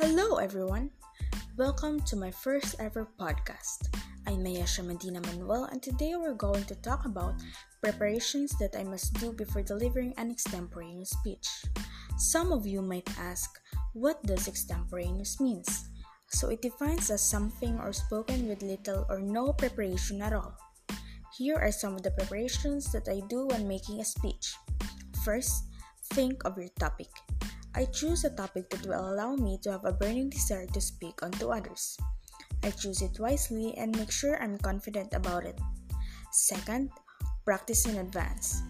Hello, everyone. Welcome to my first ever podcast. I'm Mayasha Medina Manuel, and today we're going to talk about preparations that I must do before delivering an extemporaneous speech. Some of you might ask, what does extemporaneous means? So it defines as something or spoken with little or no preparation at all. Here are some of the preparations that I do when making a speech. First, think of your topic. I choose a topic that will allow me to have a burning desire to speak unto others. I choose it wisely and make sure I'm confident about it. Second, practice in advance.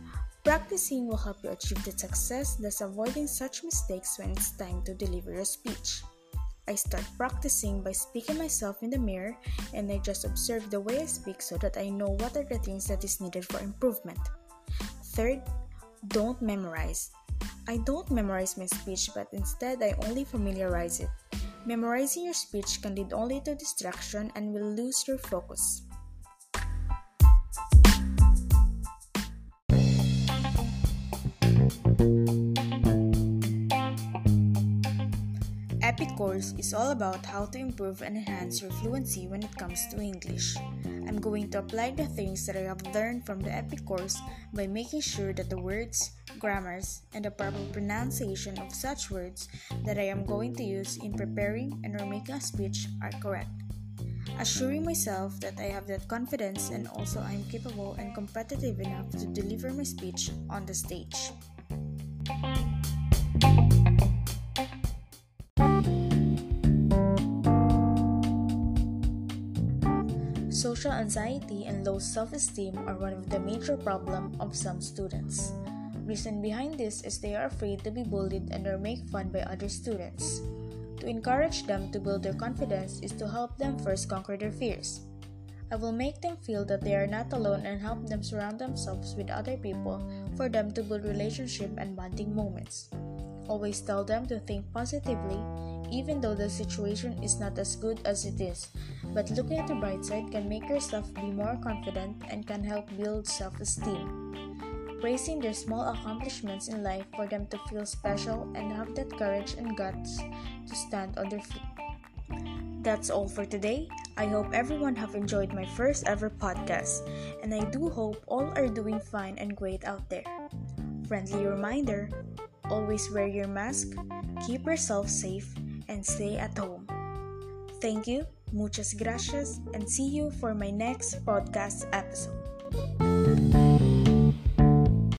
Practicing will help you achieve the success, thus avoiding such mistakes when it's time to deliver your speech. I start practicing by speaking myself in the mirror and I just observe the way I speak so that I know what are the things that is needed for improvement. Third, don't memorize. I don't memorize my speech, but instead I only familiarize it. Memorizing your speech can lead only to distraction and will lose your focus. Epic course is all about how to improve and enhance your fluency when it comes to English. I'm going to apply the things that I have learned from the Epic course by making sure that the words, grammars, and the proper pronunciation of such words that I am going to use in preparing and or making a speech are correct. Assuring myself that I have that confidence and also I am capable and competitive enough to deliver my speech on the stage. Social anxiety and low self-esteem are one of the major problems of some students. Reason behind this is they are afraid to be bullied and or make fun by other students. To encourage them to build their confidence is to help them first conquer their fears. I will make them feel that they are not alone and help them surround themselves with other people for them to build relationship and bonding moments. Always tell them to think positively even though the situation is not as good as it is. But looking at the bright side can make yourself be more confident and can help build self esteem. Praising their small accomplishments in life for them to feel special and have that courage and guts to stand on their feet. That's all for today. I hope everyone have enjoyed my first ever podcast and I do hope all are doing fine and great out there. Friendly reminder, always wear your mask, keep yourself safe and stay at home. Thank you, muchas gracias, and see you for my next podcast episode.